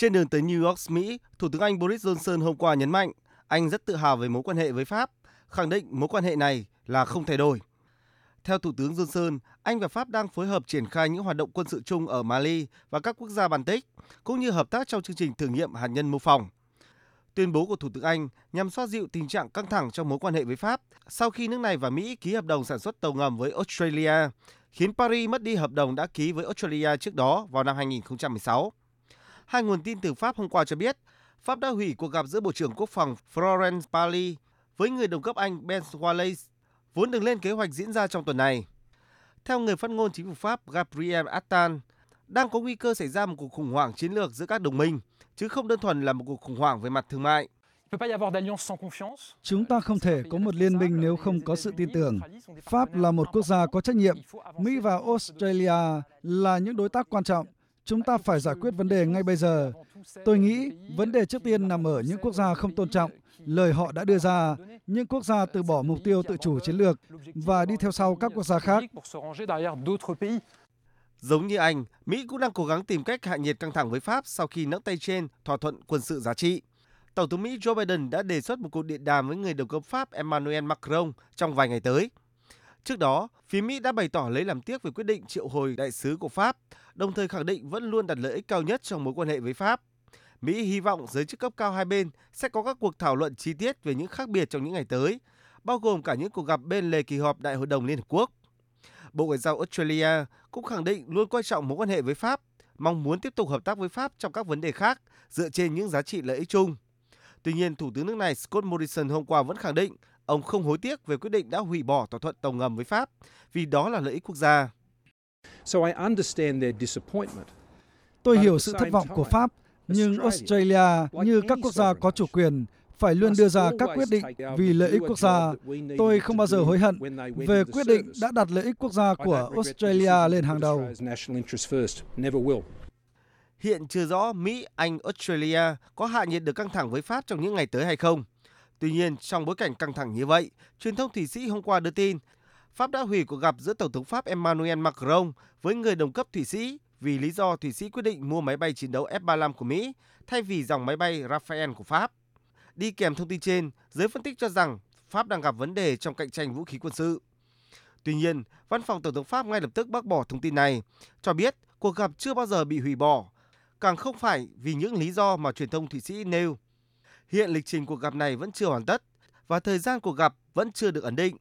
Trên đường tới New York, Mỹ, Thủ tướng Anh Boris Johnson hôm qua nhấn mạnh anh rất tự hào về mối quan hệ với Pháp, khẳng định mối quan hệ này là không thay đổi. Theo Thủ tướng Johnson, Anh và Pháp đang phối hợp triển khai những hoạt động quân sự chung ở Mali và các quốc gia Baltic, cũng như hợp tác trong chương trình thử nghiệm hạt nhân mô phỏng. Tuyên bố của Thủ tướng Anh nhằm xoa dịu tình trạng căng thẳng trong mối quan hệ với Pháp sau khi nước này và Mỹ ký hợp đồng sản xuất tàu ngầm với Australia, khiến Paris mất đi hợp đồng đã ký với Australia trước đó vào năm 2016. Hai nguồn tin từ Pháp hôm qua cho biết, Pháp đã hủy cuộc gặp giữa Bộ trưởng Quốc phòng Florence Parly với người đồng cấp Anh Ben Wallace, vốn được lên kế hoạch diễn ra trong tuần này. Theo người phát ngôn chính phủ Pháp Gabriel Attal, đang có nguy cơ xảy ra một cuộc khủng hoảng chiến lược giữa các đồng minh, chứ không đơn thuần là một cuộc khủng hoảng về mặt thương mại. Chúng ta không thể có một liên minh nếu không có sự tin tưởng. Pháp là một quốc gia có trách nhiệm. Mỹ và Australia là những đối tác quan trọng. Chúng ta phải giải quyết vấn đề ngay bây giờ. Tôi nghĩ vấn đề trước tiên nằm ở những quốc gia không tôn trọng lời họ đã đưa ra, những quốc gia từ bỏ mục tiêu tự chủ chiến lược và đi theo sau các quốc gia khác. Giống như Anh, Mỹ cũng đang cố gắng tìm cách hạ nhiệt căng thẳng với Pháp sau khi nắm tay trên thỏa thuận quân sự giá trị. Tổng thống Mỹ Joe Biden đã đề xuất một cuộc điện đàm với người đồng cấp Pháp Emmanuel Macron trong vài ngày tới. Trước đó, phía Mỹ đã bày tỏ lấy làm tiếc về quyết định triệu hồi đại sứ của Pháp, đồng thời khẳng định vẫn luôn đặt lợi ích cao nhất trong mối quan hệ với Pháp. Mỹ hy vọng giới chức cấp cao hai bên sẽ có các cuộc thảo luận chi tiết về những khác biệt trong những ngày tới, bao gồm cả những cuộc gặp bên lề kỳ họp Đại hội đồng Liên Hợp Quốc. Bộ Ngoại giao Australia cũng khẳng định luôn coi trọng mối quan hệ với Pháp, mong muốn tiếp tục hợp tác với Pháp trong các vấn đề khác dựa trên những giá trị lợi ích chung. Tuy nhiên, Thủ tướng nước này Scott Morrison hôm qua vẫn khẳng định ông không hối tiếc về quyết định đã hủy bỏ thỏa thuận tàu ngầm với Pháp vì đó là lợi ích quốc gia. Tôi hiểu sự thất vọng của Pháp, nhưng Australia như các quốc gia có chủ quyền phải luôn đưa ra các quyết định vì lợi ích quốc gia. Tôi không bao giờ hối hận về quyết định đã đặt lợi ích quốc gia của Australia lên hàng đầu. Hiện chưa rõ Mỹ, Anh, Australia có hạ nhiệt được căng thẳng với Pháp trong những ngày tới hay không. Tuy nhiên, trong bối cảnh căng thẳng như vậy, truyền thông Thụy Sĩ hôm qua đưa tin Pháp đã hủy cuộc gặp giữa Tổng thống Pháp Emmanuel Macron với người đồng cấp Thụy Sĩ vì lý do Thụy Sĩ quyết định mua máy bay chiến đấu F-35 của Mỹ thay vì dòng máy bay Rafale của Pháp. Đi kèm thông tin trên, giới phân tích cho rằng Pháp đang gặp vấn đề trong cạnh tranh vũ khí quân sự. Tuy nhiên, văn phòng Tổng thống Pháp ngay lập tức bác bỏ thông tin này, cho biết cuộc gặp chưa bao giờ bị hủy bỏ, càng không phải vì những lý do mà truyền thông Thụy Sĩ nêu. Hiện lịch trình cuộc gặp này vẫn chưa hoàn tất và thời gian cuộc gặp vẫn chưa được ấn định.